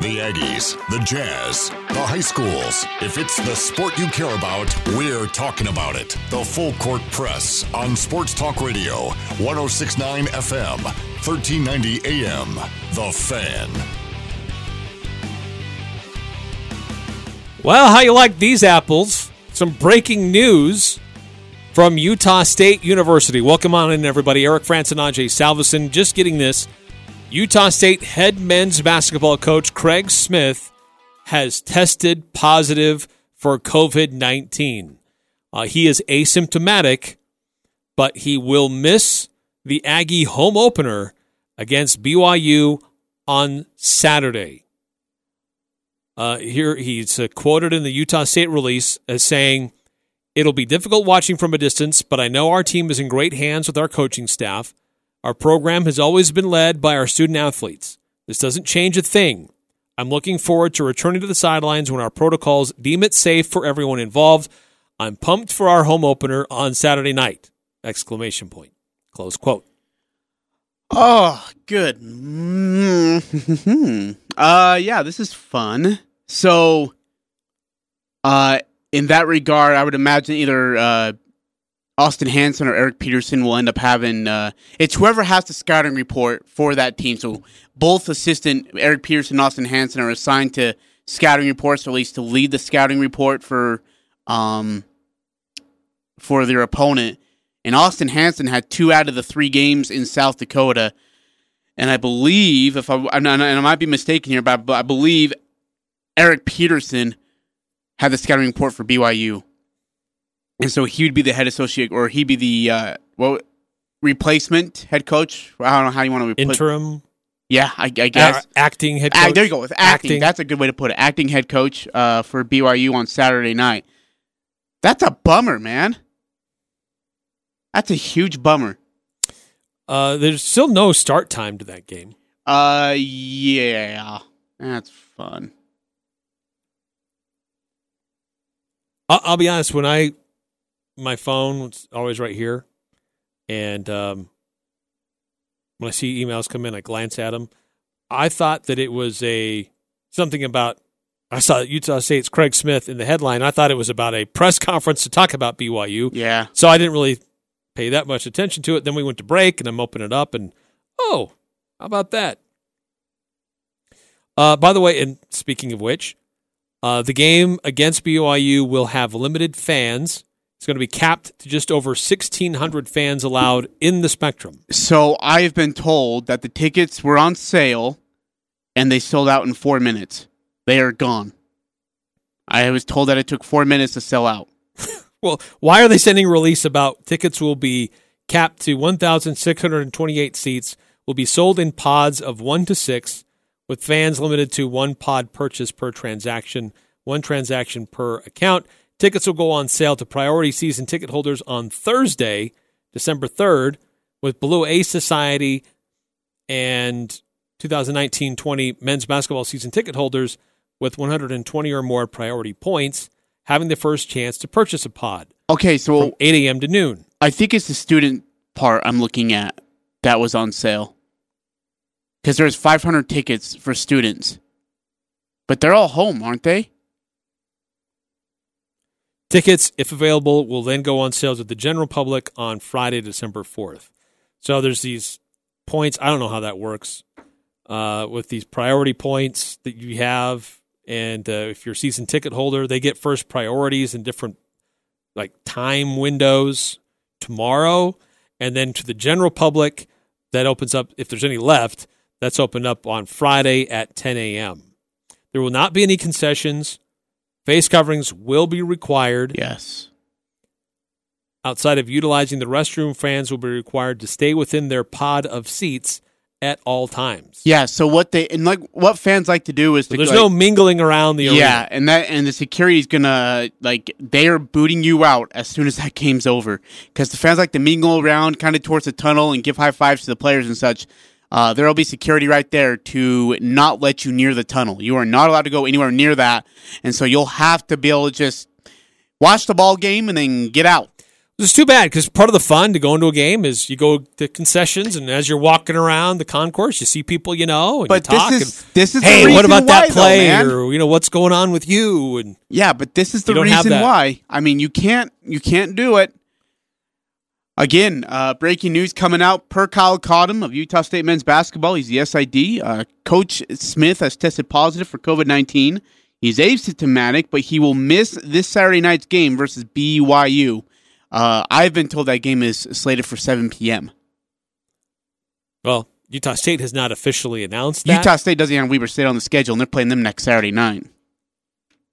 The Aggies, the Jazz, the high schools. If it's the sport you care about, we're talking about it. The Full Court Press on Sports Talk Radio, 1069 FM, 1390 AM. The Fan. Well, how you like these apples? Some breaking news from Utah State University. Welcome on in, everybody. Eric Frandsen and Ajay Salvesen. Just getting this. Utah State head men's basketball coach Craig Smith has tested positive for COVID 19. Uh, he is asymptomatic, but he will miss the Aggie home opener against BYU on Saturday. Uh, here he's uh, quoted in the Utah State release as saying, It'll be difficult watching from a distance, but I know our team is in great hands with our coaching staff. Our program has always been led by our student athletes. This doesn't change a thing. I'm looking forward to returning to the sidelines when our protocols deem it safe for everyone involved. I'm pumped for our home opener on Saturday night! Exclamation point. Close quote. Oh, good. Mm-hmm. uh, yeah, this is fun. So, uh, in that regard, I would imagine either uh, Austin Hansen or Eric Peterson will end up having uh, it's whoever has the scouting report for that team. So both assistant Eric Peterson and Austin Hansen are assigned to scouting reports, or at least to lead the scouting report for um, for their opponent. And Austin Hansen had two out of the three games in South Dakota. And I believe, if I and I might be mistaken here, but I believe Eric Peterson had the scouting report for BYU and so he would be the head associate, or he'd be the uh, well replacement head coach. I don't know how you want to put interim. Yeah, I, I guess acting head coach. there you go with acting. acting. That's a good way to put it. Acting head coach uh, for BYU on Saturday night. That's a bummer, man. That's a huge bummer. Uh, there's still no start time to that game. Uh, yeah, that's fun. I'll, I'll be honest. When I my phone was always right here, and um, when I see emails come in, I glance at them. I thought that it was a something about. I saw Utah State's Craig Smith in the headline. I thought it was about a press conference to talk about BYU. Yeah. So I didn't really pay that much attention to it. Then we went to break, and I'm opening it up, and oh, how about that? Uh, by the way, and speaking of which, uh, the game against BYU will have limited fans it's going to be capped to just over 1,600 fans allowed in the Spectrum. So I've been told that the tickets were on sale and they sold out in four minutes. They are gone. I was told that it took four minutes to sell out. well, why are they sending a release about tickets will be capped to 1,628 seats, will be sold in pods of one to six, with fans limited to one pod purchase per transaction, one transaction per account. Tickets will go on sale to priority season ticket holders on Thursday, December 3rd, with Blue A Society and 2019 20 men's basketball season ticket holders with 120 or more priority points having the first chance to purchase a pod. Okay, so 8 a.m. to noon. I think it's the student part I'm looking at that was on sale. Because there's 500 tickets for students. But they're all home, aren't they? Tickets, if available, will then go on sale to the general public on Friday, December 4th. So there's these points. I don't know how that works uh, with these priority points that you have. And uh, if you're a season ticket holder, they get first priorities in different like time windows tomorrow. And then to the general public, that opens up, if there's any left, that's opened up on Friday at 10 a.m. There will not be any concessions Face coverings will be required. Yes. Outside of utilizing the restroom, fans will be required to stay within their pod of seats at all times. Yeah. So what they and like what fans like to do is so to, there's like, no mingling around the arena. Yeah, and that and the security's gonna like they are booting you out as soon as that game's over because the fans like to mingle around kind of towards the tunnel and give high fives to the players and such. Uh, there will be security right there to not let you near the tunnel. You are not allowed to go anywhere near that, and so you'll have to be able to just watch the ball game and then get out. Is too bad because part of the fun to go into a game is you go to concessions, and as you're walking around the concourse, you see people you know, and But you talk. this is and, this is hey, what about that play? though, or you know, what's going on with you? And Yeah, but this is the You don't have reason why. I mean, you can't you can't do it. Again, uh, breaking news coming out per Kyle Cottom of Utah State men's basketball. He's the SID. Uh, Coach Smith has tested positive for COVID nineteen. He's asymptomatic, but he will miss this Saturday night's game versus BYU. Uh, I've been told that game is slated for seven p.m. well, Utah State has not officially announced that. Utah State doesn't have Weber State on the schedule, and they're playing them next Saturday night.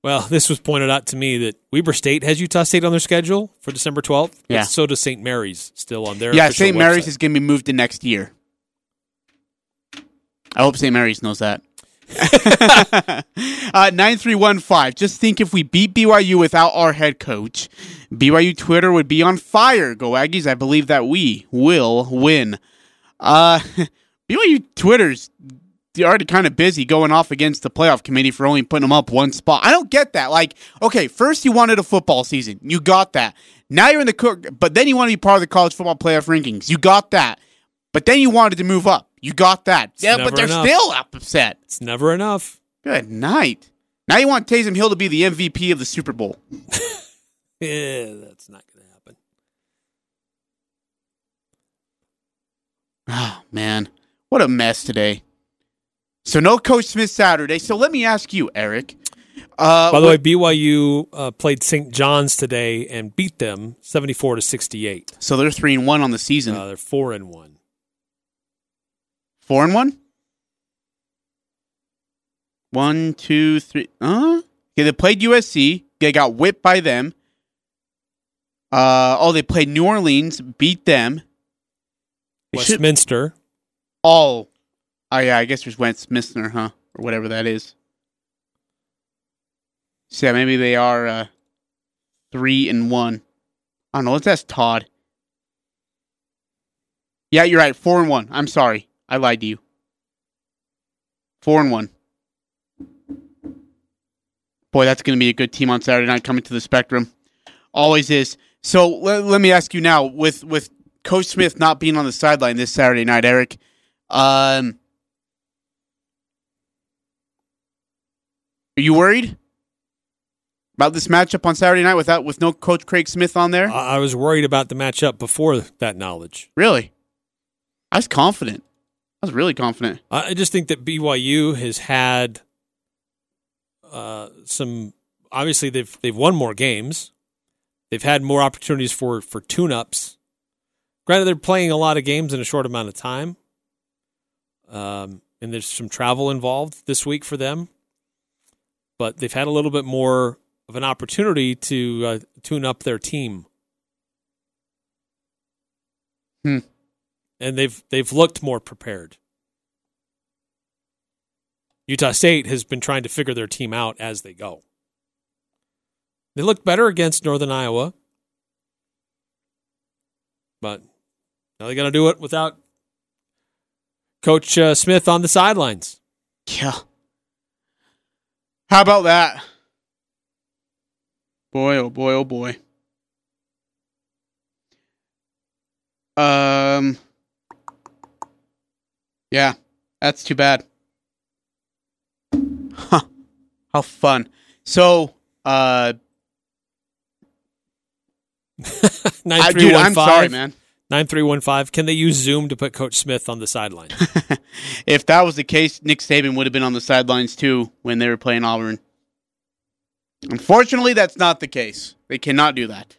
Well, this was pointed out to me that Weber State has Utah State on their schedule for December 12th. but Yeah. So does St. Mary's still on their Yeah, St. Mary's website. is going to be moved to next year. I hope St. Mary's knows that. uh, 9315. Just think if we beat BYU without our head coach, BYU Twitter would be on fire. Go Aggies. I believe that we will win. Uh, BYU Twitter's they're already kind of busy going off against the playoff committee for only putting them up one spot. I don't get that. Like, okay, first you wanted a football season. You got that. Now you're in the cook, but then you want to be part of the college football playoff rankings. You got that. But then you wanted to move up. You got that. yeah, but they're enough. still upset. It's never enough. Good night. Now you want Taysom Hill to be the MVP of the Super Bowl. Yeah, that's not going to happen. Oh man, what a mess today. So no Coach Smith Saturday. So let me ask you, Eric. Uh, By the what- way, BYU uh, played St. John's today and beat them 74 to 68. so they're three and one on the season. Uh, they're 4 and 1. Four and one. One, two, three. Uh, okay, they played USC. They got whipped by them. Uh, oh, they played New Orleans, beat them. They should- Westminster. Oh, yeah. I guess there's Westminster, huh, or whatever that is. So yeah, maybe they are uh, three and one. I don't know. Let's ask Todd. Yeah, you're right. Four and one. I'm sorry, I lied to you. Four and one. Boy, that's going to be a good team on Saturday night coming to the Spectrum. Always is. So let, let me ask you now, with with Coach Smith not being on the sideline this Saturday night, Eric, um, are you worried about this matchup on Saturday night without with no Coach Craig Smith on there? I I was worried about the matchup before that knowledge. really? I was confident. I was really confident. I I just think that BYU has had uh, some. Obviously, they've they've won more games. They've had more opportunities for for tune-ups. Granted, they're playing a lot of games in a short amount of time, um, and there's some travel involved this week for them. But they've had a little bit more of an opportunity to uh, tune up their team. Hmm. And they've they've looked more prepared. Utah State has been trying to figure their team out as they go. They looked better against Northern Iowa, but now they got to do it without Coach uh, Smith on the sidelines. Yeah. How about that? Boy, oh boy, oh boy. Um. Yeah, that's too bad. Huh. How fun. So, uh, Nine I, three dude, one I'm sorry, man. Nine three one five. Can they use Zoom to put Coach Smith on the sideline? if that was the case, Nick Saban would have been on the sidelines too when they were playing Auburn. Unfortunately, that's not the case. They cannot do that.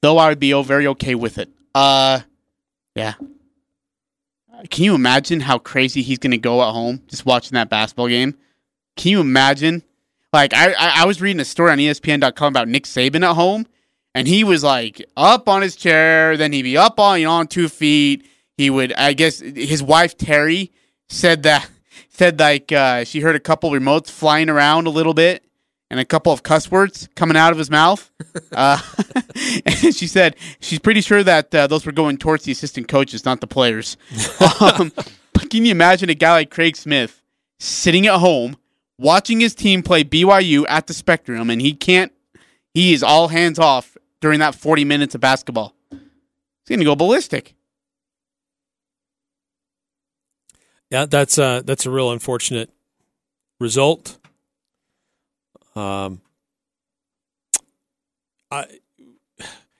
Though I would be very okay with it. Uh, yeah. Can you imagine how crazy he's going to go at home just watching that basketball game? Can you imagine? Like, I, I, I was reading a story on ESPN.com about Nick Saban at home, and he was like up on his chair, then he'd be up on, you know, on two feet. He would, I guess, his wife Terry said that, said like uh, she heard a couple remotes flying around a little bit and a couple of cuss words coming out of his mouth. Uh, and she said she's pretty sure that uh, those were going towards the assistant coaches, not the players. um, but can you imagine a guy like Craig Smith sitting at home watching his team play BYU at the Spectrum, and he can't, he is all hands off during that 40 minutes of basketball. He's going to go ballistic. Yeah, that's uh that's a real unfortunate result. Um, I,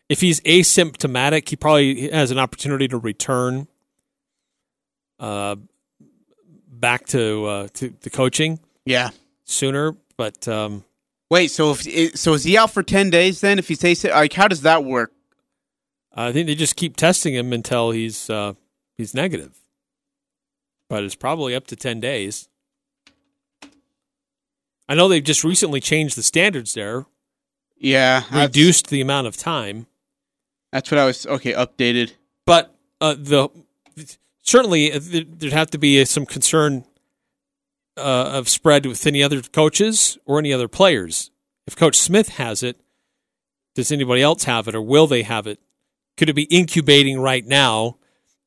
if he's asymptomatic, he probably has an opportunity to return uh, back to uh, to the coaching Yeah. sooner. But um, Wait, so if so is he out for 10 days then if he stays like how does that work? I think they just keep testing him until he's uh, he's negative. But it's probably up to ten days. I know they've just recently changed the standards there, Yeah. reduced the amount of time. That's what I was okay, updated. but uh, the certainly uh, there- there'd have to be some concern uh, of spread with any other coaches or any other players. If Coach Smith has it, does anybody else have it, or will they have it? Could it be incubating right now?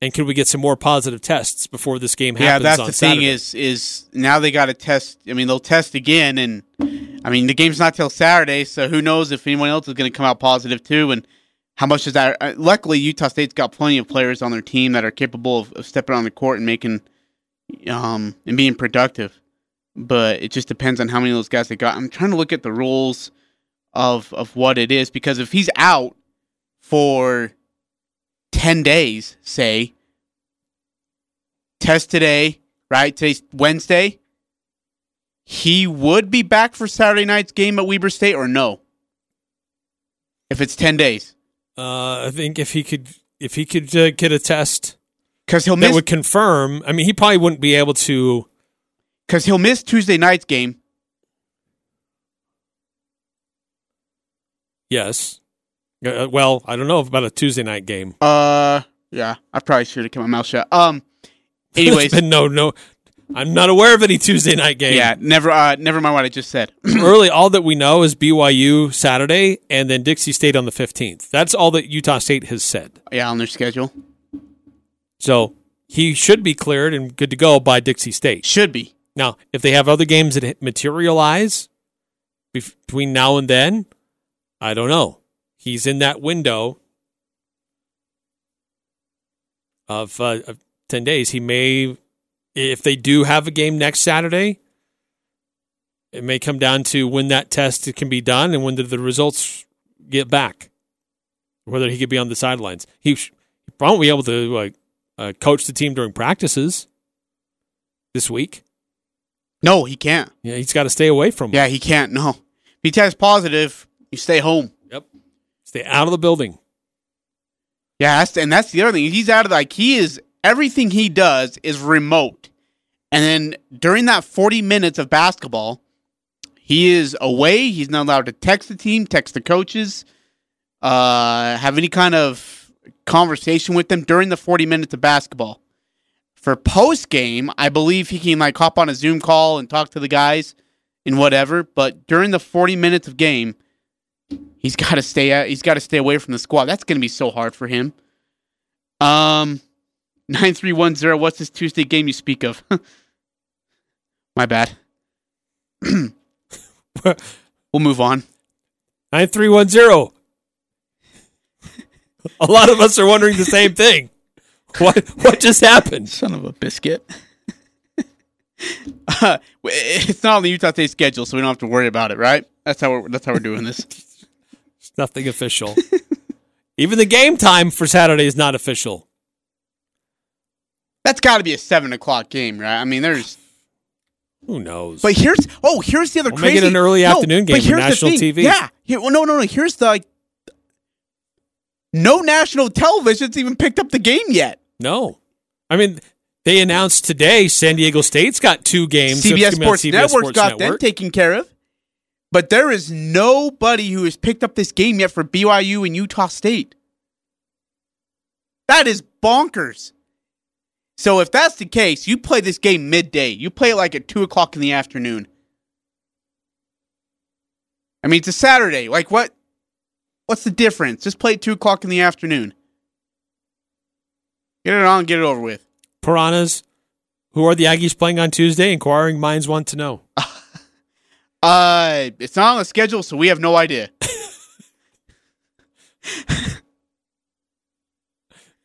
And could we get some more positive tests before this game happens? Yeah, that's on the Saturday? thing is is now they got to test. I mean, they'll test again, and I mean the game's not till Saturday, so who knows if anyone else is going to come out positive too, and how much is that? Uh, luckily, Utah State's got plenty of players on their team that are capable of, of stepping on the court and making um and being productive, but it just depends on how many of those guys they got. I'm trying to look at the rules of of what it is because if he's out for 10 days, say, test today, right? Today's Wednesday. He would be back for Saturday night's game at Weber State or no? If it's 10 days. uh, I think if he could, if he could uh, get a test Because he'll that would confirm, I mean, he probably wouldn't be able to. Because he'll miss Tuesday night's game. Yes. Uh, well, I don't know about a Tuesday night game. Uh yeah, I probably should have kept my mouth shut. Um anyways, no, no. I'm not aware of any Tuesday night game. yeah, never uh never mind what I just said. Early, all that we know is BYU Saturday and then Dixie State on the 15th. That's all that Utah State has said. yeah, on their schedule. So he should be cleared and good to go by Dixie State. Should be. Now, if they have other games that materialize between now and then, I don't know. He's in that window of, uh, of 10 days. He may, if they do have a game next Saturday, it may come down to when that test can be done and when the, the results get back, whether he could be on the sidelines. He, probably won't be able to like, uh, coach the team during practices this week. No, he can't. Yeah, he's got to stay away from. Yeah, he can't. No. If he tests positive, you stay home. Yep. Stay out of the building. Yeah, that's, and that's the other thing. He's out of like he is everything he does is remote. And then during that 40 minutes of basketball, he is away. He's not allowed to text the team, text the coaches, uh, have any kind of conversation with them during the 40 minutes of basketball. For post game, I believe he can like hop on a Zoom call and talk to the guys and whatever. But during the 40 minutes of game, he's got to stay out. He's got to stay away from the squad. That's going to be so hard for him. Um, nine three one zero. What's this Tuesday game you speak of? My bad. we'll move on. 9310. A lot of us are wondering the same thing. What what just happened? Son of a biscuit. uh, it's not on the Utah State schedule, so we don't have to worry about it, right? That's how we're that's how we're doing this. It's nothing official. Even the game time for Saturday is not official. That's got to be a seven o'clock game, right? I mean, there's. Who knows? But here's oh, here's the other We'll make crazy. it an early no, afternoon but game for here's the national thing. TV. Yeah. Here, well, no, no, no. Here's the like. No national television's even picked up the game yet. No. I mean, they announced today San Diego State's got two games. CBS gonna be on Sports CBS Network's Sports got them taken care of. But there is nobody who has picked up this game yet for BYU and Utah State. That is bonkers. So if that's the case, you play this game midday. You play it like at two o'clock in the afternoon. I mean, it's a Saturday. Like what? What's the difference? Just play at two o'clock in the afternoon. Get it on, get it over with. Piranhas. Who are the Aggies playing on Tuesday? Inquiring minds want to know. Uh, it's not on the schedule, so we have no idea.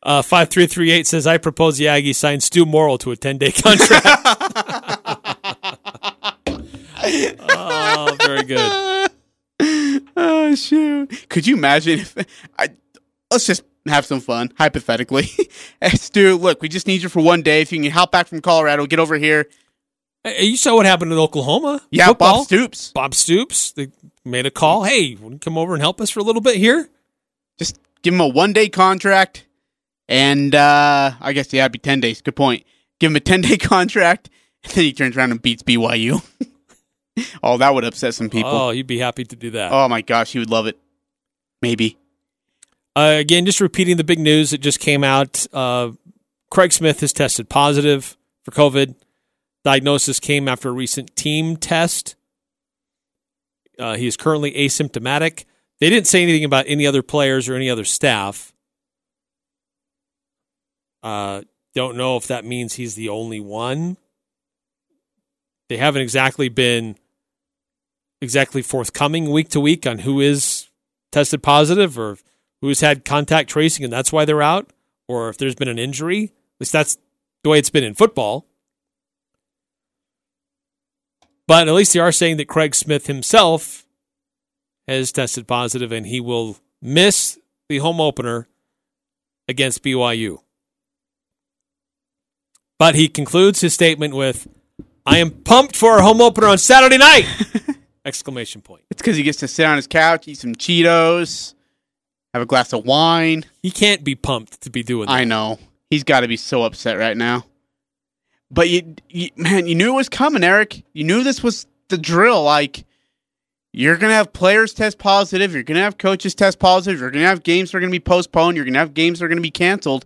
Uh, 5338 says, I propose the Aggies sign Stew Morrill to a 10 day contract. oh, very good. oh shoot! Could you imagine if I? Let's just have some fun, hypothetically. Stew, look, we just need you for one day. If you can help back from Colorado, get over here. Hey, you saw what happened in Oklahoma. Yeah, Football. Bob Stoops. Bob Stoops. They made a call. Hey, come over and help us for a little bit here? Just give him a one day contract, and uh I guess yeah, it'd be ten days. Good point. Give him a ten day contract, and then he turns around and beats BYU. oh, that would upset some people. Oh, you'd be happy to do that. Oh my gosh, he would love it. Maybe. Uh, again, just repeating the big news that just came out. Uh, Craig Smith has tested positive for COVID. Diagnosis came after a recent team test. Uh, he is currently asymptomatic. They didn't say anything about any other players or any other staff. Uh, don't know if that means he's the only one. They haven't exactly been exactly forthcoming week to week on who is tested positive or who's had contact tracing and that's why they're out, or if there's been an injury. At least that's the way it's been in football. But at least they are saying that Craig Smith himself has tested positive and he will miss the home opener against BYU. But he concludes his statement with, I am pumped for our home opener on Saturday night! Exclamation point. It's because he gets to sit on his couch, eat some Cheetos, have a glass of wine. He can't be pumped to be doing that. I know he's got to be so upset right now. But you, you, man, you knew it was coming, Eric. You knew this was the drill. Like you're gonna have players test positive. You're gonna have coaches test positive. You're gonna have games that are gonna be postponed. You're gonna have games that are gonna be canceled.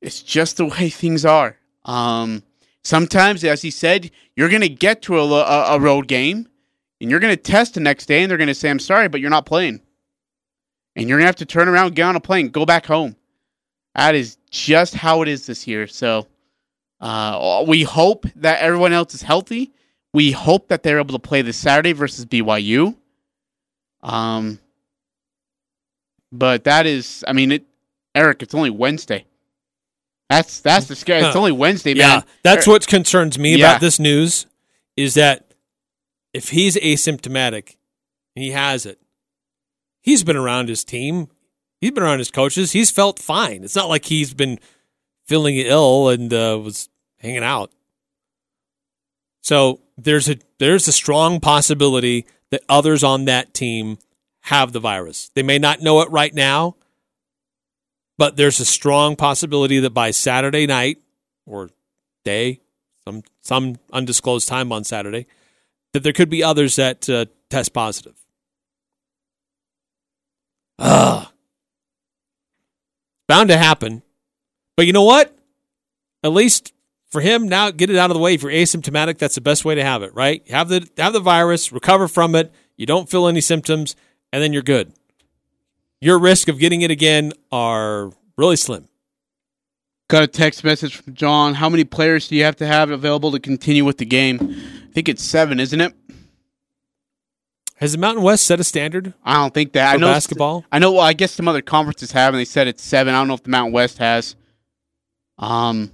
It's just the way things are. Um, sometimes, as he said, you're gonna get to a, a, a road game and you're gonna test the next day, and they're gonna say, "I'm sorry, but you're not playing." And you're gonna have to turn around, get on a plane, go back home. That is just how it is this year. So uh, we hope that everyone else is healthy. We hope that they're able to play this Saturday versus BYU. Um, but that is, I mean, it, Eric, it's only Wednesday. That's that's the scary. It's only Wednesday, man. Yeah, that's what concerns me Yeah. about this news is that if he's asymptomatic and he has it, he's been around his team, he's been around his coaches, he's felt fine. It's not like he's been feeling ill and uh, was hanging out. So there's a there's a strong possibility that others on that team have the virus. They may not know it right now, but there's a strong possibility that by Saturday night or day, some some undisclosed time on Saturday, that there could be others that uh, test positive. Ugh. Bound to happen. But you know what? At least for him, now get it out of the way. If you're asymptomatic, that's the best way to have it, right? Have the have the virus, recover from it, you don't feel any symptoms, and then you're good. Your risk of getting it again are really slim. Got a text message from John. How many players do you have to have available to continue with the game? I think it's seven, isn't it? Has the Mountain West set a standard I don't think that. I for know basketball? I know. Well, I guess some other conferences have, and they said it's seven. I don't know if the Mountain West has. Um,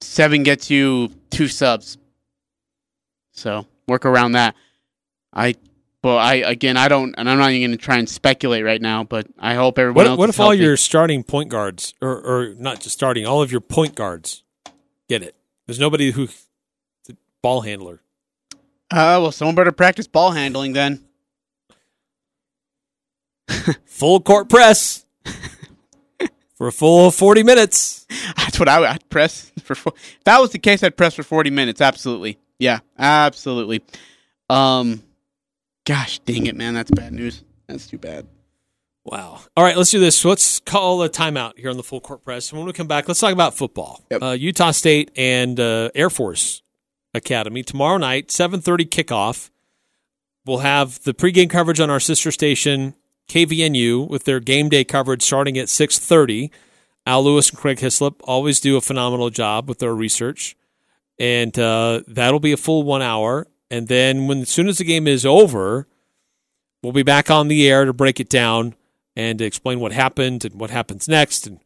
seven gets you two subs. So work around that. I, but I again, I don't, and I'm not even going to try and speculate right now. But I hope everyone What, else. what is if all your starting point guards, or, or not just starting, all of your point guards get it? There's nobody who, a ball handler. Uh, well, someone better practice ball handling then. Full court press for a full 40 minutes. That's what I would I'd press for. Four, if that was the case, I'd press for forty minutes. Absolutely, yeah, absolutely. Um, gosh, dang it, man, that's bad news. That's too bad. Wow. All right, let's do this. Let's call a timeout here on the full court press. And when we come back, let's talk about football. Yep. Uh, Utah State and uh, Air Force Academy tomorrow night, 7:30 kickoff. We'll have the pregame coverage on our sister station KVNU with their game day coverage starting at 6:30. Al Lewis and Craig Hislop always do a phenomenal job with their research, and uh, that'll be a full one hour. And then when as soon as the game is over, we'll be back on the air to break it down and to explain what happened and what happens next, and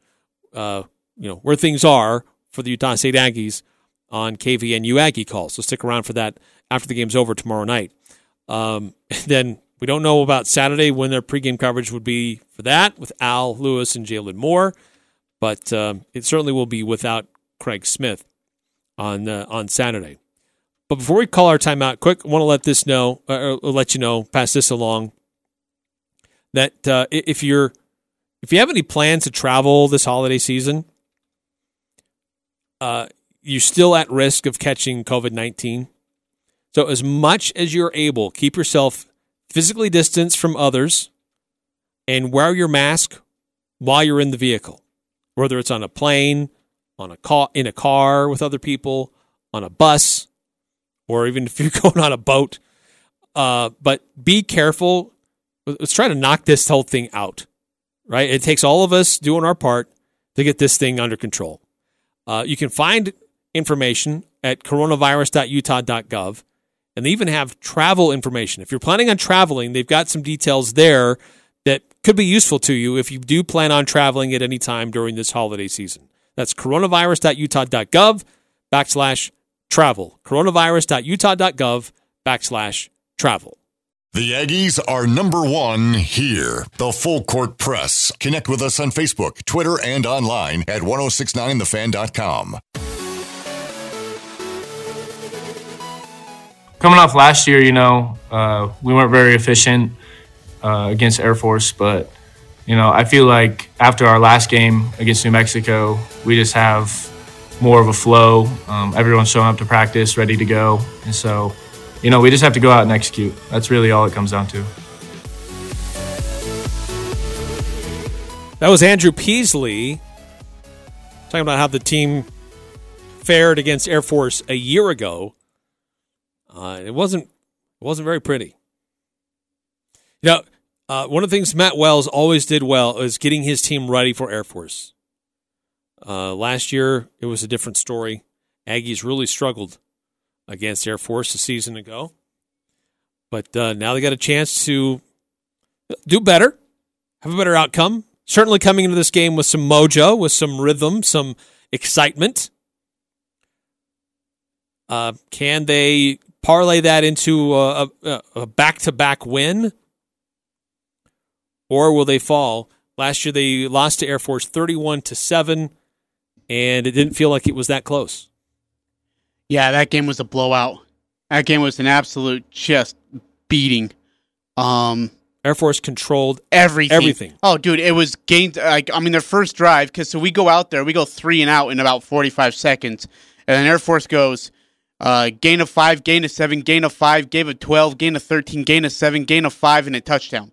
uh, you know where things are for the Utah State Aggies on KVNU Aggie Call. So stick around for that after the game's over tomorrow night. Um, then we don't know about Saturday when their pregame coverage would be for that with Al Lewis and Jalen Moore, but um, it certainly will be without Craig Smith on uh, on Saturday. But before we call our timeout, quick, I want to let this know, uh, let you know, pass this along that uh, if you're if you have any plans to travel this holiday season, uh, you're still at risk of catching COVID nineteen. So as much as you're able, keep yourself physically distanced from others, and wear your mask while you're in the vehicle, whether it's on a plane, on a car, in a car with other people, on a bus, or even if you're going on a boat. Uh, but be careful. Let's try to knock this whole thing out. Right? It takes all of us doing our part to get this thing under control. Uh, you can find information at coronavirus.utah.gov, and they even have travel information. If you're planning on traveling, they've got some details there that could be useful to you if you do plan on traveling at any time during this holiday season. That's coronavirus.utah.gov backslash travel. Coronavirus.utah.gov backslash travel. The Aggies are number one here. The Full Court Press. Connect with us on Facebook, Twitter, and online at 1069thefan.com. Coming off last year, you know, uh, we weren't very efficient uh, against Air Force, but, you know, I feel like after our last game against New Mexico, we just have more of a flow. Um, everyone's showing up to practice, ready to go. And so, you know, we just have to go out and execute. That's really all it comes down to. That was Andrew Peasley talking about how the team fared against Air Force a year ago. Uh, it wasn't it wasn't very pretty. You know, uh, one of the things Matt Wells always did well is getting his team ready for Air Force. Uh, last year, it was a different story. Aggies really struggled against Air Force a season ago. But uh, now they got a chance to do better, have a better outcome. Certainly coming into this game with some mojo, with some rhythm, some excitement. Uh, can they parlay that into a back to back win? Or will they fall? Last year they lost to Air Force 31 to 7 and it didn't feel like it was that close. Yeah, that game was a blowout. That game was an absolute just beating. Um, Air Force controlled everything. Everything. Oh, dude, it was gained. Like, I mean, their first drive because so we go out there, we go three and out in about forty five seconds, and then Air Force goes uh, gain of five, gain of seven, gain of five, gain of twelve, gain of thirteen, gain of seven, gain of five, and a touchdown.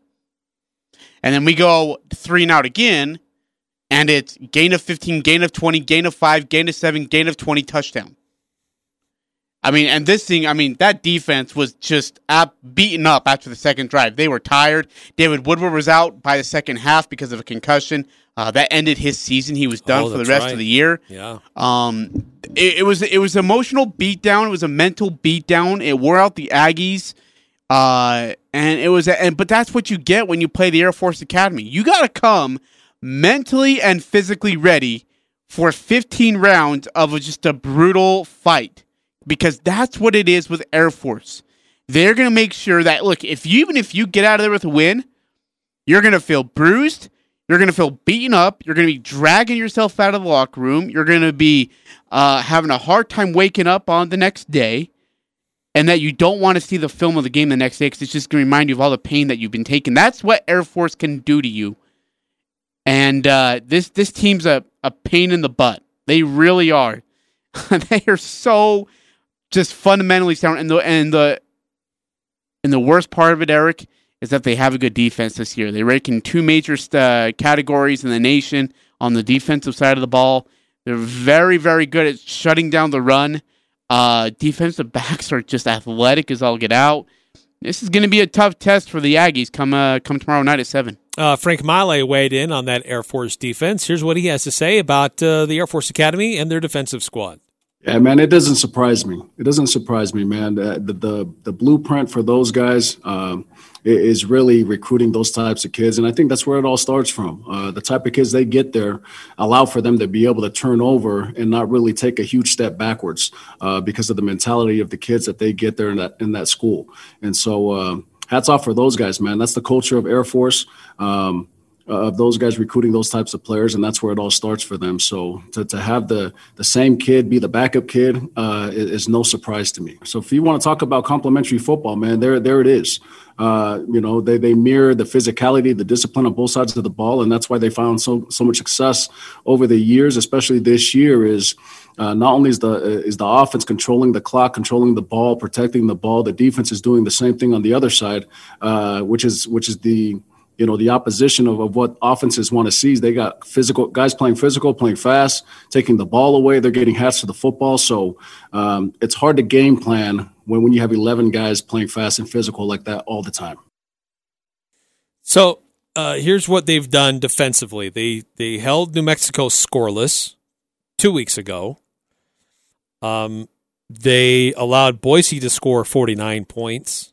And then we go three and out again, and it's gain of 15, gain of 20, gain of 5, gain of 7, gain of 20 touchdown. I mean, and this thing, I mean, that defense was just up, beaten up after the second drive. They were tired. David Woodward was out by the second half because of a concussion. Uh, that ended his season. He was done oh, for the rest right. of the year. Yeah. Um, it, it, was it was emotional beatdown. It was a mental beatdown. It wore out the Aggies. Uh, and it was, and but that's what you get when you play the Air Force Academy. You got to come mentally and physically ready for 15 rounds of just a brutal fight because that's what it is with Air Force. They're going to make sure that look, if you, even if you get out of there with a win, you're going to feel bruised, you're going to feel beaten up, you're going to be dragging yourself out of the locker room, you're going to be uh, having a hard time waking up on the next day. And that you don't want to see the film of the game the next day because it's just going to remind you of all the pain that you've been taking. That's what Air Force can do to you and uh, this this team's a, a pain in the butt. They really are. they are so just fundamentally sound. And the and the and the worst part of it, Eric, is that they have a good defense this year. They rank in two major uh, categories in the nation on the defensive side of the ball. They're very very good at shutting down the run. Uh, defensive backs are just athletic as all get out. This is going to be a tough test for the Aggies come uh, come tomorrow night at seven. Uh, Frank Maile weighed in on that Air Force defense. Here's what he has to say about uh, the Air Force Academy and their defensive squad. Yeah, man, it doesn't surprise me. It doesn't surprise me, man. The the, the blueprint for those guys um, is really recruiting those types of kids, and I think that's where it all starts from. Uh, the type of kids they get there allow for them to be able to turn over and not really take a huge step backwards uh, because of the mentality of the kids that they get there in that in that school. And so, uh, hats off for those guys, man. That's the culture of Air Force. Um, of those guys recruiting those types of players, and that's where it all starts for them. So to, to have the the same kid be the backup kid uh, is, is, no surprise to me. So if you want to talk about complementary football, man, there there it is. Uh, you know, they they mirror the physicality, the discipline on both sides of the ball, and that's why they found so so much success over the years, especially this year. Is uh, not only is the is the offense controlling the clock, controlling the ball, protecting the ball, the defense is doing the same thing on the other side, uh, which is which is the you know the opposition of, of what offenses want to see they got physical guys playing physical playing fast taking the ball away. They're getting hats to the football. So um, it's hard to game plan when, when you have 11 guys playing fast and physical like that all the time. So uh, here's what they've done defensively. They they held new mexico scoreless two weeks ago. Um, they allowed boise to score 49 points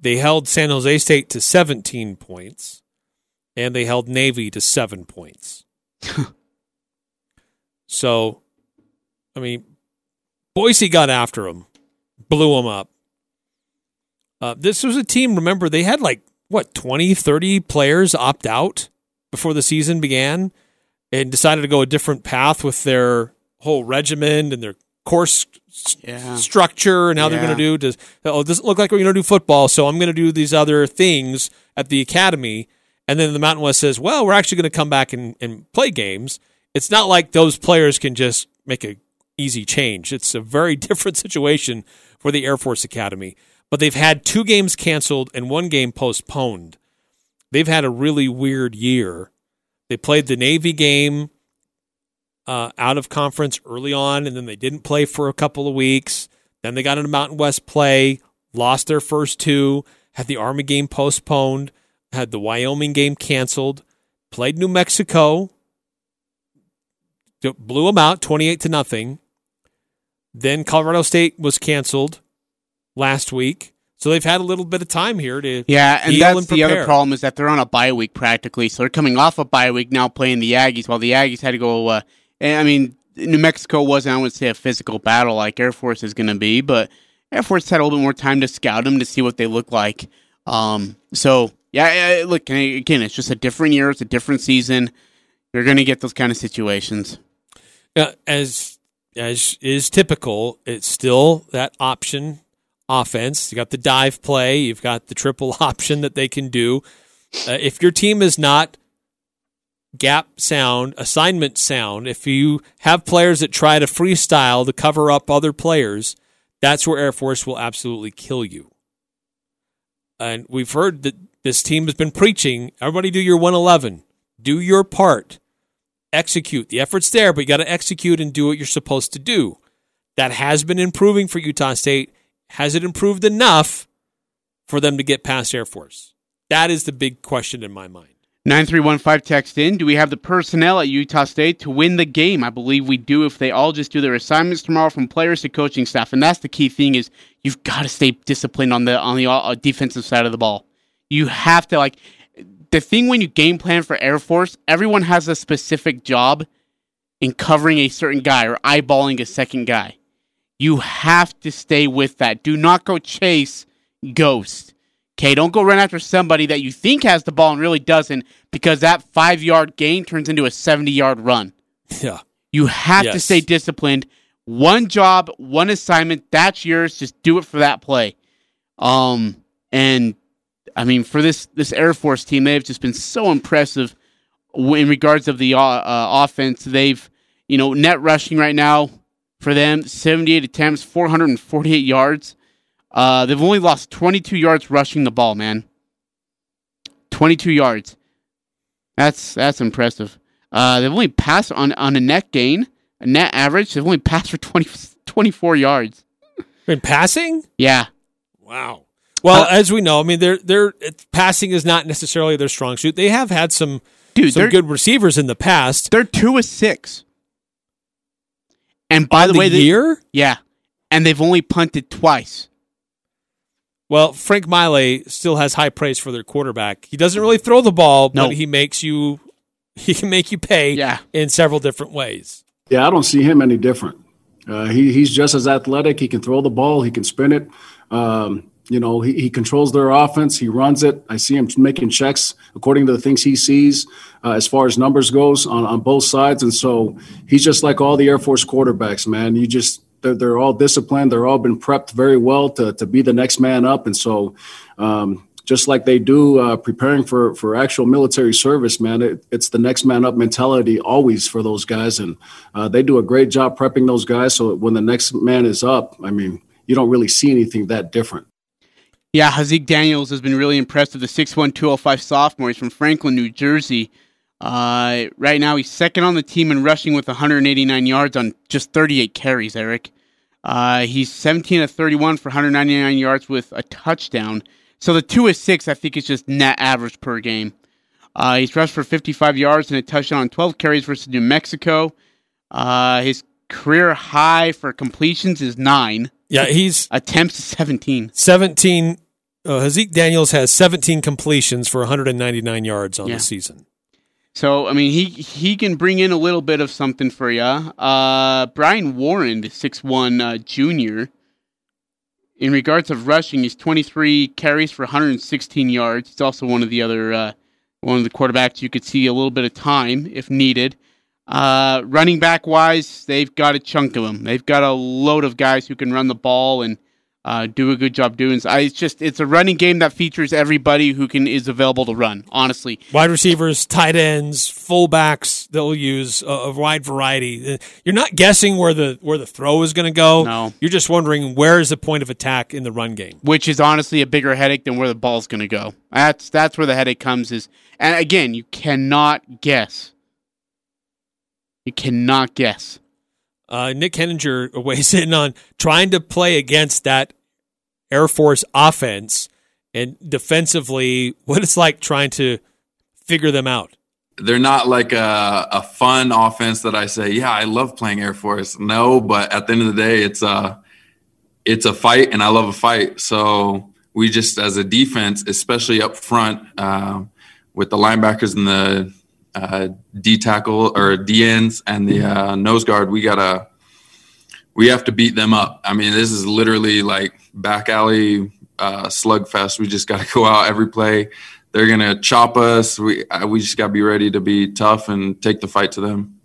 they held San Jose State to 17 points, and they held Navy to seven points. so, I mean, Boise got after them, blew them up. Uh, this was a team, remember, they had like, what, 20, 30 players opt out before the season began and decided to go a different path with their whole regimen and their course yeah. structure and how yeah. they're going to do. Does oh, does it look like we're going to do football? So I'm going to do these other things at the academy. And then the Mountain West says, well, we're actually going to come back and, and play games. It's not like those players can just make a easy change. It's a very different situation for the Air Force Academy. But they've had two games canceled and one game postponed. They've had a really weird year. They played the Navy game uh, out of conference early on, and then they didn't play for a couple of weeks. Then they got into Mountain West play, lost their first two, had the Army game postponed, had the Wyoming game canceled, played New Mexico, blew them out 28 to nothing. Then Colorado State was canceled last week. So they've had a little bit of time here to yeah, and that's and the other problem is that they're on a bye week practically. So they're coming off a bye week now playing the Aggies, while the Aggies had to go uh, and, I mean, New Mexico wasn't, I wouldn't say, a physical battle like Air Force is going to be, but Air Force had a little bit more time to scout them to see what they look like. Um, so, yeah, look, again, it's just a different year. It's a different season. You're going to get those kind of situations. As as is typical, it's still that option offense. You got the dive play. You've got the triple option that they can do. Uh, if your team is not gap sound, assignment sound, if you have players that try to freestyle to cover up other players, that's where Air Force will absolutely kill you. And we've heard that this team has been preaching everybody do your 111, do your part, execute. The effort's there, but you got to execute and do what you're supposed to do. That has been improving for Utah State. Has it improved enough for them to get past Air Force? That is the big question in my mind. 9315 text in. Do we have the personnel at Utah State to win the game? I believe we do if they all just do their assignments tomorrow from players to coaching staff. And that's the key thing is you've got to stay disciplined on the on the uh, defensive side of the ball. You have to like the thing when you game plan for Air Force, everyone has a specific job in covering a certain guy or eyeballing a second guy. You have to stay with that. Do not go chase ghost. Okay, don't go run after somebody that you think has the ball and really doesn't because that five yard gain turns into a 70 yard run. Yeah. You have yes. to stay disciplined. One job, one assignment, that's yours. Just do it for that play. Um, and I mean, for this this Air Force team, they've just been so impressive in regards of the uh, uh, offense. They've, you know, net rushing right now for them, 78 attempts, 448 yards. Uh, they've only lost 22 yards rushing the ball, man. 22 yards. That's that's impressive. Uh, they've only passed on on a net gain, a net average. They've only passed for 20, 24 yards. In passing? Yeah. Wow. Well, uh, as we know, I mean, their their passing is not necessarily their strong suit. They have had some dude, some good receivers in the past. They're two of six. And by the, the way, they- year. yeah, and they've only punted twice. Well, Frank Maile still has high praise for their quarterback. He doesn't really throw the ball, No. but he makes you he can make you pay Yeah. in several different ways. Yeah, I don't see him any different. Uh, he, he's just as athletic. He can throw the ball. He can spin it. Um, you know, he, he controls their offense. He runs it. I see him making checks according to the things he sees uh, as far as numbers goes on, on both sides. And so he's just like all the Air Force quarterbacks, man. You just they're, they're all disciplined. They're all been prepped very well to to be the next man up. And so um, just like they do uh, preparing for for actual military service, man. It, it's the next man up mentality always for those guys, and uh, they do a great job prepping those guys. So when the next man is up, I mean, you don't really see anything that different. Yeah, Haaziq Daniels has been really impressed with the 6'1", 205 sophomore. He's from Franklin, New Jersey. Uh, right now, he's second on the team in rushing with 189 yards on just 38 carries, Eric. Uh, he's 17 of 31 for 199 yards with a touchdown. So the 2 of 6, I think, is just net average per game. Uh, he's rushed for 55 yards and a touchdown on 12 carries versus New Mexico. Uh, his career high for completions is 9. Yeah, he's Attempts is 17. 17 uh, Haaziq Daniels has 17 completions for 199 yards on Yeah. the season. So I mean, he he can bring in a little bit of something for you. Uh, Brian Warren, the six one uh, junior. In regards of rushing, he's twenty three carries for 116 yards. He's also one of the other uh, one of the quarterbacks you could see a little bit of time if needed. Uh, running back wise, they've got a chunk of them. They've got a load of guys who can run the ball and uh, do a good job doing. So I, it's just it's a running game that features everybody who can is available to run. Honestly, Wide receivers, tight ends, fullbacks, they'll use a, a wide variety. Uh, You're not guessing where the where the throw is going to go. No. You're just wondering where is the point of attack in the run game. which is honestly a bigger headache than where the ball's going to go. That's that's where the headache comes. Is and again, you cannot guess. You cannot guess. Uh, Nick Heninger weighs in on trying to play against that Air Force offense and defensively what it's like trying to figure them out. they're not like a, a fun offense that I say, yeah, I love playing Air Force. No, but at the end of the day, it's a it's a fight, and I love a fight. So we just, as a defense, especially up front, uh, with the linebackers and the uh, D tackle or D ends and the uh, nose guard, we gotta we have to beat them up. I mean, this is literally like back alley uh, slugfest. We just got to go out every play they're gonna chop us. We uh, we just gotta be ready to be tough and take the fight to them.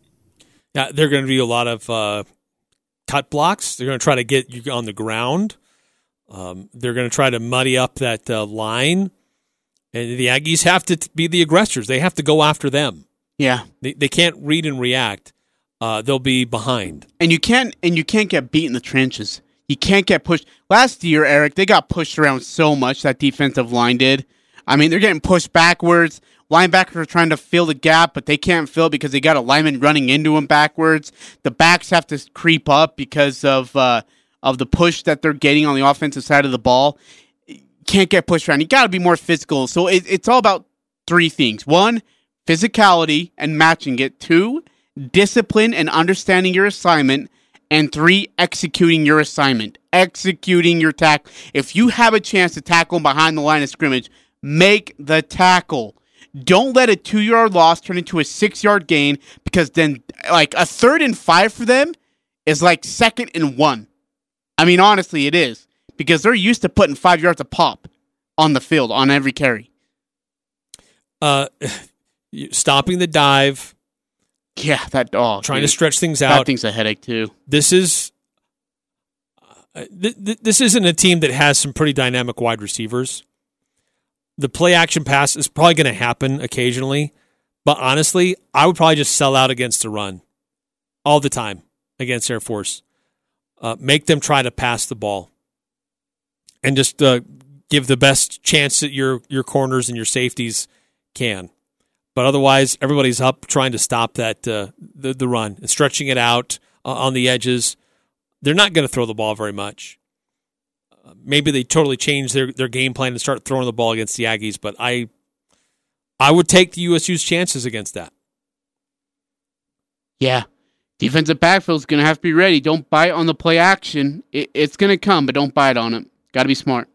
Yeah, they're to be a lot of uh, cut blocks. They're to try to get you on the ground. Um, they're going to try to muddy up that uh, line. And the Aggies have to be the aggressors. They have to go after them. Yeah, They, they can't read and react. Uh, they'll be behind. and you can't and you can't get beat in the trenches. You can't get pushed. Last year, Eric, they got pushed around so much that defensive line did. I mean, they're getting pushed backwards. Linebackers are trying to fill the gap, but they can't fill because they got a lineman running into them backwards. The backs have to creep up because of uh, of the push that they're getting on the offensive side of the ball. Can't get pushed around. You got to be more physical. So it, it's all about three things: one, physicality and matching it. Two, discipline and understanding your assignment. And three, executing your assignment, executing your tackle. If you have a chance to tackle behind the line of scrimmage, make the tackle. Don't let a two yard loss turn into a six yard gain because then, like, a third and five for them is like second and one. I mean, honestly, it is because they're used to putting five yards a pop on the field on every carry. Uh, stopping the dive, Yeah, that dog. trying to stretch things out. That thing's a headache, too. this is uh, th- th- this isn't a team that has some pretty dynamic wide receivers. The play action pass is probably going to happen occasionally, but honestly, I would probably just sell out against the run all the time against Air Force. Uh, make them try to pass the ball, and just uh, give the best chance that your your corners and your safeties can. But otherwise, everybody's up trying to stop that uh, the the run and stretching it out uh, on the edges. They're not going to throw the ball very much. Uh, maybe they totally change their, their game plan and start throwing the ball against the Aggies, but I I would take the USU's chances against that. Yeah. Defensive backfield is going to have to be ready. Don't bite on the play action. It, it's going to come, but don't bite on it. Got to be smart.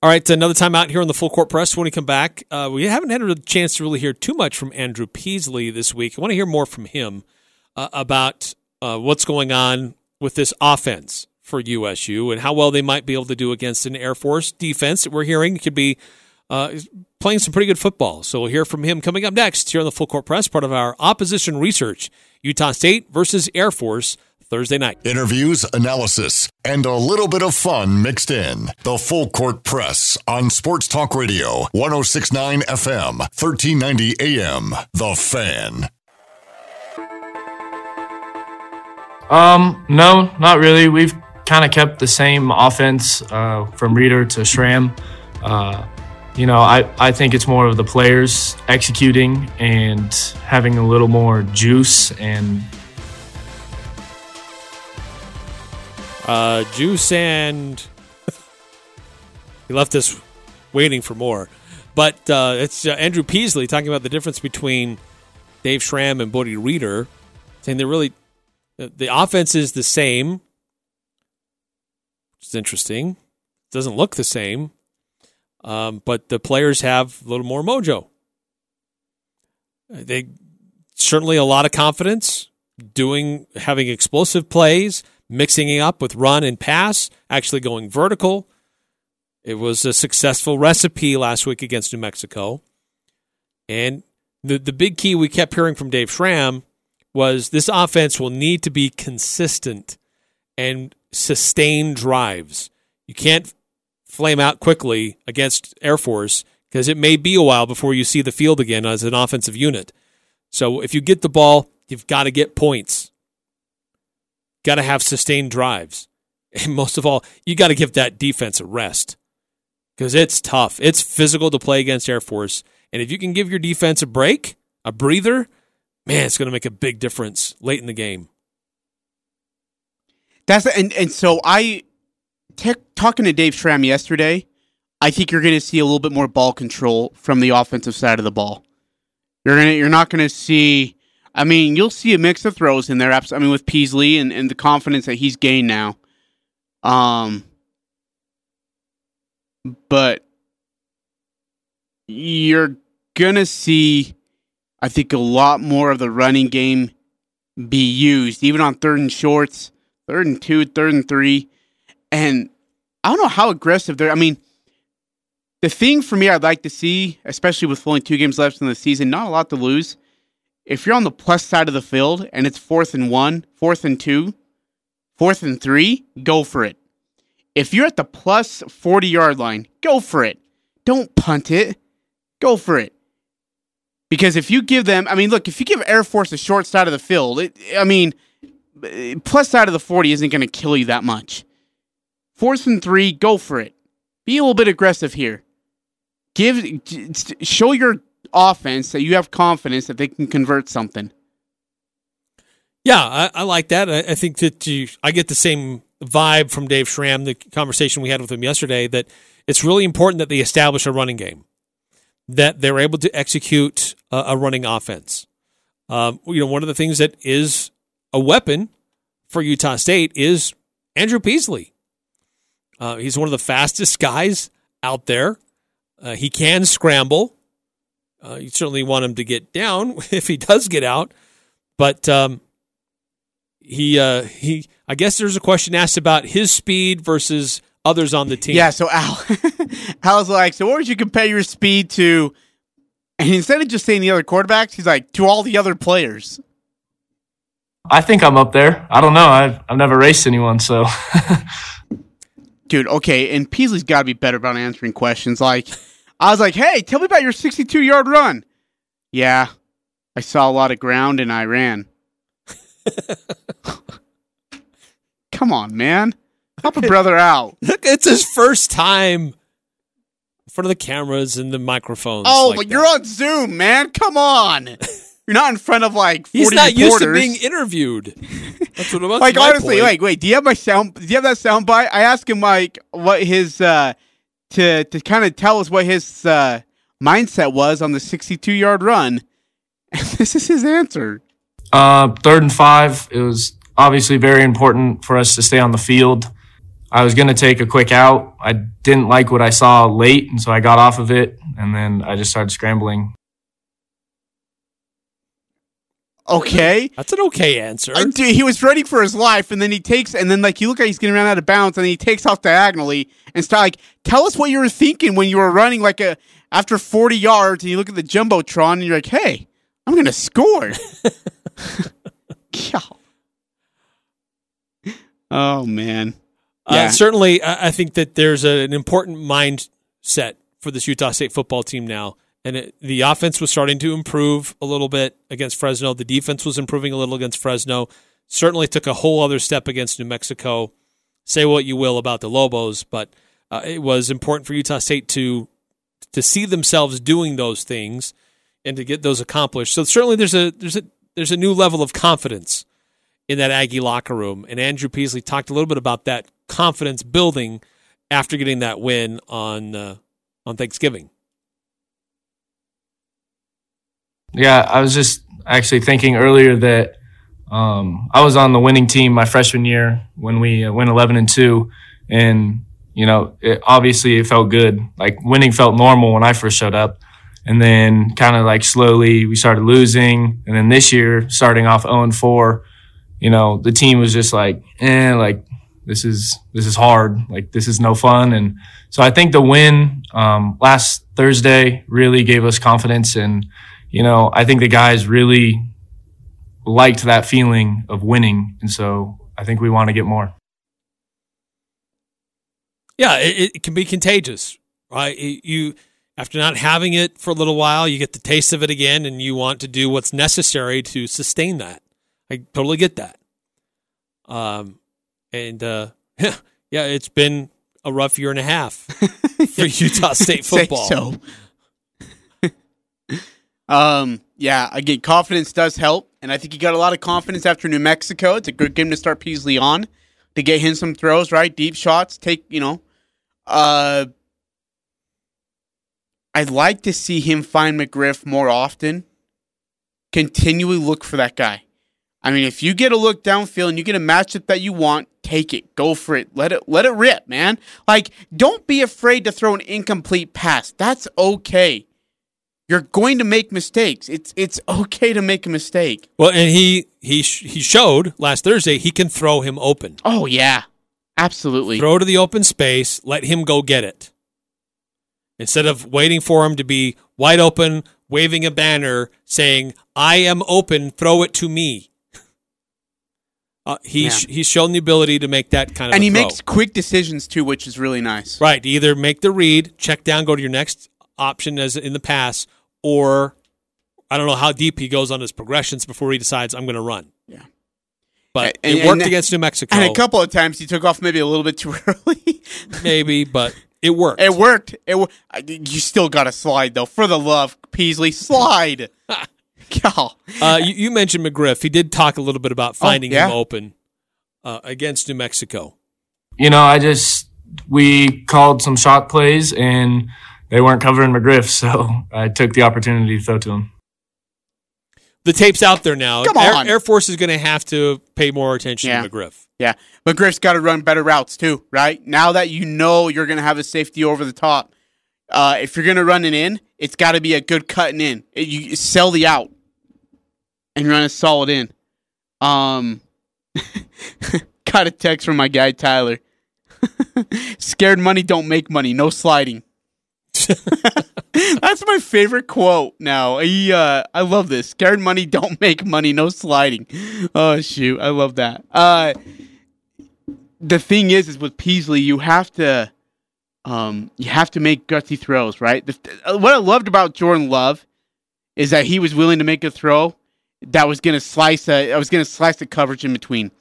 All right, another time out here on the full court press. When we come back, uh, we haven't had a chance to really hear too much from Andrew Peasley this week. I want to hear more from him uh, about uh, what's going on with this offense for USU and how well they might be able to do against an Air Force defense that we're hearing could be uh, playing some pretty good football. So we'll hear from him coming up next here on the Full Court Press, part of our opposition research Utah State versus Air Force. Thursday night. Interviews, analysis, and a little bit of fun mixed in. The Full Court Press on Sports Talk Radio, 1069 FM, 1390 AM. The Fan. Um, no, not really. We've kind of kept the same offense uh, from Reeder to Schramm. Uh, you know, I, I think it's more of the players executing and having a little more juice and uh, juice and he left us waiting for more. But uh, it's uh, Andrew Peasley talking about the difference between Dave Schramm and Bodie Reeder, saying they're really the offense is the same, which is interesting. It doesn't look the same, um, but the players have a little more mojo. They certainly a lot of confidence, doing having explosive plays, mixing it up with run and pass, actually going vertical. It was a successful recipe last week against New Mexico. And the the big key we kept hearing from Dave Schramm was this offense will need to be consistent and sustain drives. You can't flame out quickly against Air Force because it may be a while before you see the field again as an offensive unit. So if you get the ball, you've got to get points. Got to have sustained drives. And most of all, you got to give that defense a rest because it's tough. It's physical to play against Air Force. And if you can give your defense a break, a breather, man, it's going to make a big difference late in the game. That's and and so I t- talking to Dave Schramm yesterday. I think you're going to see a little bit more ball control from the offensive side of the ball. You're gonna you're not going to see. I mean, you'll see a mix of throws in there. I mean, with Peasley and, and the confidence that he's gained now. Um, but you're gonna see I think a lot more of the running game be used, even on third and shorts, third and two, third and three. And I don't know how aggressive they're. I mean, the thing for me I'd like to see, especially with only two games left in the season, not a lot to lose. If you're on the plus side of the field and it's fourth and one, fourth and two, fourth and three, go for it. If you're at the plus 40 yard line, go for it. Don't punt it. Go for it. Because if you give them, I mean, look, if you give Air Force the short side of the field, it, I mean, plus side of the 40 isn't going to kill you that much. Fourth and three, go for it. Be a little bit aggressive here. Give, show your offense that you have confidence that they can convert something. Yeah, I, I like that. I, I, think that you, I get the same vibe from Dave Schramm, the conversation we had with him yesterday, that it's really important that they establish a running game that they're able to execute a, a running offense. Um, you know, one of the things that is a weapon for Utah State is Andrew Peasley. Uh, he's one of the fastest guys out there. Uh, he can scramble. Uh, you certainly want him to get down if he does get out, but um, he uh, he. I guess there's a question asked about his speed versus others on the team. Yeah, so Al Al's like, so what would you compare your speed to? And instead of just saying the other quarterbacks, he's like, to all the other players. I think I'm up there. I don't know. I've, I've never raced anyone, so. Dude, okay, and Peasley's got to be better about answering questions. Like, I was like, hey, tell me about your 62 yard run. Yeah, I saw a lot of ground and I ran. Come on, man. Help a brother out. it's his first time in front of the cameras and the microphones. Oh, like but that. you're on Zoom, man. Come on. You're not in front of like 40 He's not reporters. used to being interviewed. That's what about like honestly, point. like wait, do you have my sound? Do you have that sound bite? I asked him like what his uh to to kind of tell us what his uh mindset was on the 62 yard run, and this is his answer. Uh, third and five, it was obviously very important for us to stay on the field. I was going to take a quick out. I didn't like what I saw late, and so I got off of it, and then I just started scrambling. Okay. That's an okay answer. Uh, dude, he was running for his life, and then he takes, and then like you look at, he's getting run out of bounds, and he takes off diagonally and start like, tell us what you were thinking when you were running like a after forty yards, and you look at the jumbotron, and you're like, hey, I'm gonna score. oh man. Uh, certainly, I I think that there's a, an important mindset for this Utah State football team now. And it, the offense was starting to improve a little bit against Fresno. The defense was improving a little against Fresno. Certainly took a whole other step against New Mexico. Say what you will about the Lobos, but uh, it was important for Utah State to to see themselves doing those things and to get those accomplished. So certainly there's a there's a there's a new level of confidence in that Aggie locker room. And Andrew Peasley talked a little bit about that confidence building after getting that win on uh, on Thanksgiving. Yeah, I was just actually thinking earlier that um, I was on the winning team my freshman year when we uh, went 11 and two, and you know, it, obviously it felt good. Like winning felt normal when I first showed up, and then kind of like slowly we started losing, and then this year starting off 0 and four, you know, the team was just like, eh, like this is this is hard, like this is no fun, and so I think the win um, last Thursday really gave us confidence and you know, I think the guys really liked that feeling of winning. And so I think we want to get more. Yeah, it, it can be contagious, right? It- you after not having it for a little while, you get the taste of it again, and you want to do what's necessary to sustain that. I totally get that. Um, and uh, yeah, it's been a rough year and a half for Utah State Say football. so. Um, yeah, again, confidence does help, and I think he got a lot of confidence after New Mexico. It's a good game to start Peasley on to get him some throws, right? Deep shots, take you know. Uh, I'd like to see him find McGriff more often. Continually look for that guy. I mean, if you get a look downfield and you get a matchup that you want, take it. Go for it. Let it let it rip, man. Like, don't be afraid to throw an incomplete pass. That's okay. You're going to make mistakes. It's it's okay to make a mistake. Well, and he he sh- he showed last Thursday he can throw him open. Oh yeah. Absolutely. Throw to the open space, let him go get it. Instead of waiting for him to be wide open, waving a banner saying, I am open, throw it to me. Uh, he's, he's shown the ability to make that kind of and he throw. makes quick decisions too, which is really nice. Right. Either make the read, check down, go to your next option as in the pass, or I don't know how deep he goes on his progressions before he decides I'm going to run. Yeah. But And- it worked and- against New Mexico. And a couple of times he took off maybe a little bit too early. maybe, but it worked. It worked. It wo- I- you still got to slide though. For the love, Peasley, slide. God. Uh, you, you mentioned McGriff. He did talk a little bit about finding Oh, yeah? him open uh, against New Mexico. You know, I just, we called some shot plays and they weren't covering McGriff. So I took the opportunity to throw to him. The tape's out there now. Come Air, on. Air Force is going to have to pay more attention Yeah. to McGriff. Yeah, McGriff's got to run better routes too, right? Now that you know you're going to have a safety over the top, uh, if you're going to run it in, it's got to be a good cutting in. It- you sell the out and run a solid in. Um, got a text from my guy Tyler. Scared money don't make money. No sliding. That's my favorite quote now. He, uh, I love this. Scared money don't make money. No sliding. Oh shoot, I love that. Uh, the thing is, is with Peasley, you have to, um, you have to make gutsy throws, right? The, uh, what I loved about Jordan Love is that he was willing to make a throw that was going to slice a, I was going to slice the coverage in between.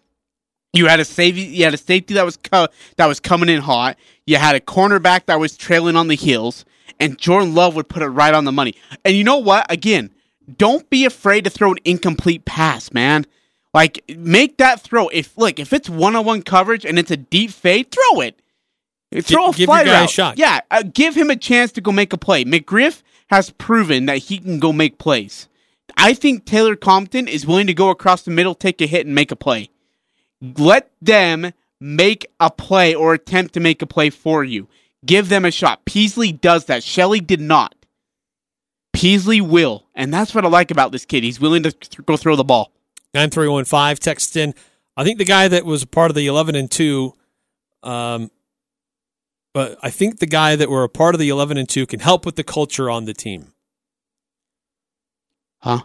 You had a safety, you had a safety that was co- that was coming in hot. You had a cornerback that was trailing on the heels, and Jordan Love would put it right on the money. And you know what? Again, don't be afraid to throw an incomplete pass, man. Like make that throw. If look, if it's one on one coverage and it's a deep fade, throw it. Throw a give your fly guy a route. shot. Yeah, uh, give him a chance to go make a play. McGriff has proven that he can go make plays. I think Taylor Compton is willing to go across the middle, take a hit, and make a play. Let them make a play or attempt to make a play for you. Give them a shot. Peasley does that. Shelley did not. Peasley will. And that's what I like about this kid. He's willing to th- go throw the ball. 9315 text in. I think the guy that was part of the 11 and 2, um, but I think the guy that were a part of the 11 and 2 can help with the culture on the team. Huh?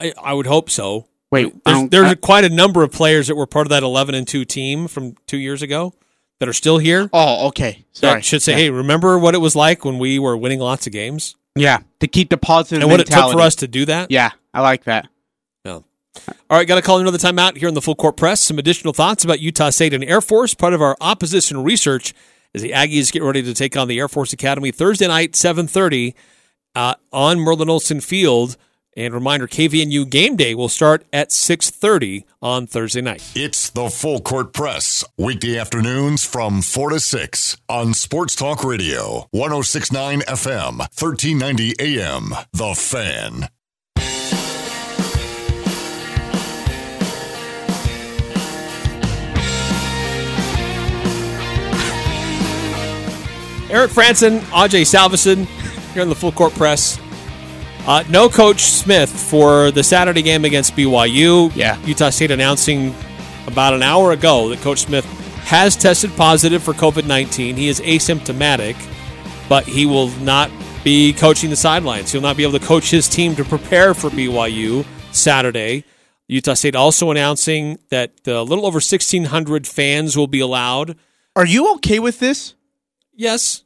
I, I would hope so. Wait, There's, there's I- quite a number of players that were part of that 11 and 2 team from two years ago that are still here. Oh, okay. Sorry. Should say, yeah. hey, remember what it was like when we were winning lots of games Yeah, to keep the positive and what it took for us to do that? Yeah, I like that. All right, got to call another time out here in the full court press. Some additional thoughts about Utah State and Air Force, part of our opposition research as the Aggies get ready to take on the Air Force Academy Thursday night, 7.30 uh, on Merlin Olsen Field. And reminder, KVNU game day will start at 6.30 on Thursday night. It's the Full Court Press, weekday afternoons from 4 to 6 on Sports Talk Radio, 1069 FM, 1390 AM. The Fan. Eric Frandsen, Ajay Salvesen here on the full court press. Uh, no Coach Smith for the Saturday game against BYU. Yeah. Utah State announcing about an hour ago that Coach Smith has tested positive for COVID 19. He is asymptomatic, but he will not be coaching the sidelines. He'll not be able to coach his team to prepare for BYU Saturday. Utah State also announcing that a little over 1,600 fans will be allowed. Are you okay with this? Yes,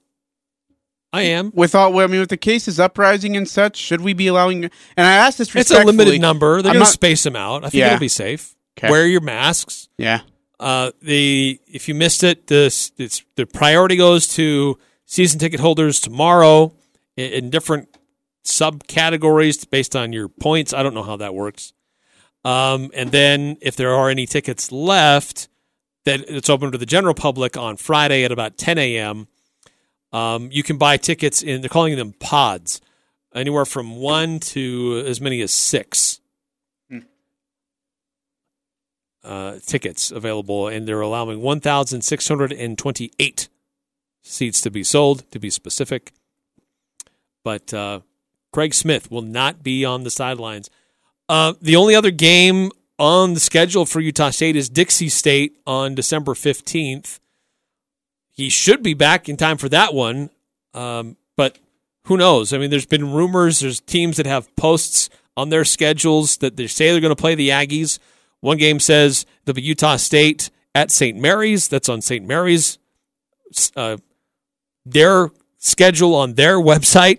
I am. With all, I mean, with the cases uprising and such, should we be allowing? And I asked this It's a limited number. They're going to space them out. I think Yeah. it'll be safe. Okay. Wear your masks. Yeah. Uh, the if you missed it, this it's the priority goes to season ticket holders tomorrow in, in different subcategories based on your points. I don't know how that works. Um, and then if there are any tickets left, then it's open to the general public on Friday at about 10 a.m. Um, you can buy tickets in. They're calling them pods, anywhere from one to as many as six uh, tickets available, and they're allowing 1,628 seats to be sold, to be specific. But uh, Craig Smith will not be on the sidelines. Uh, the only other game on the schedule for Utah State is Dixie State on December 15th. He should be back in time for that one, um, but who knows? I mean, there's been rumors, there's teams that have posts on their schedules that they say they're going to play the Aggies. One game says there'll be Utah State at St. Mary's. That's on St. Mary's. Uh, their schedule on their website.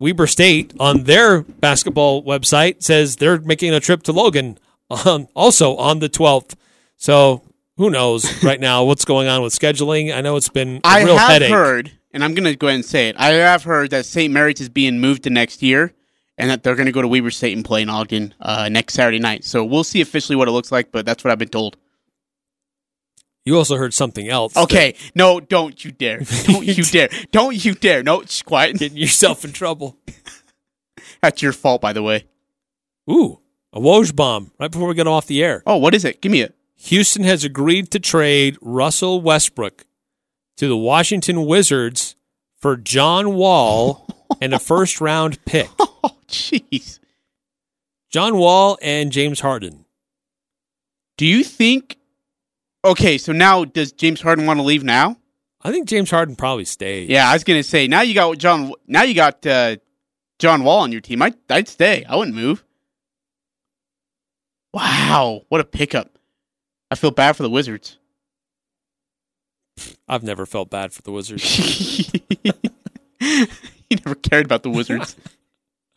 Weber State on their basketball website says they're making a trip to Logan on, also on the 12th. So who knows right now what's going on with scheduling? I know it's been a I real have headache. heard, and I'm going to go ahead and say it. I have heard that St. Mary's is being moved to next year, and that they're going to go to Weber State and play in Ogden uh, next Saturday night. So we'll see officially what it looks like, but that's what I've been told. You also heard something else. Okay, no, don't you dare! Don't you dare! Don't you dare! No, shh, quiet. Getting yourself in trouble. That's your fault, by the way. Ooh, a Woj bomb right before we get off the air. Oh, what is it? Give me it. Houston has agreed to trade Russell Westbrook to the Washington Wizards for John Wall and a first round pick. Oh, jeez. John Wall and James Harden. Do you think? Okay, so now does James Harden want to leave now? I think James Harden probably stays. Yeah, I was gonna say now you got John. Now you got uh, John Wall on your team. I I'd stay. I wouldn't move. Wow, what a pickup! I feel bad for the Wizards. I've never felt bad for the Wizards. you never cared about the Wizards.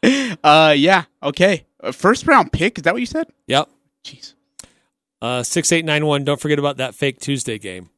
uh, yeah, okay. First round pick. Is that what you said? yep. Jeez. Uh, 6891. Don't forget about that fake Tuesday game.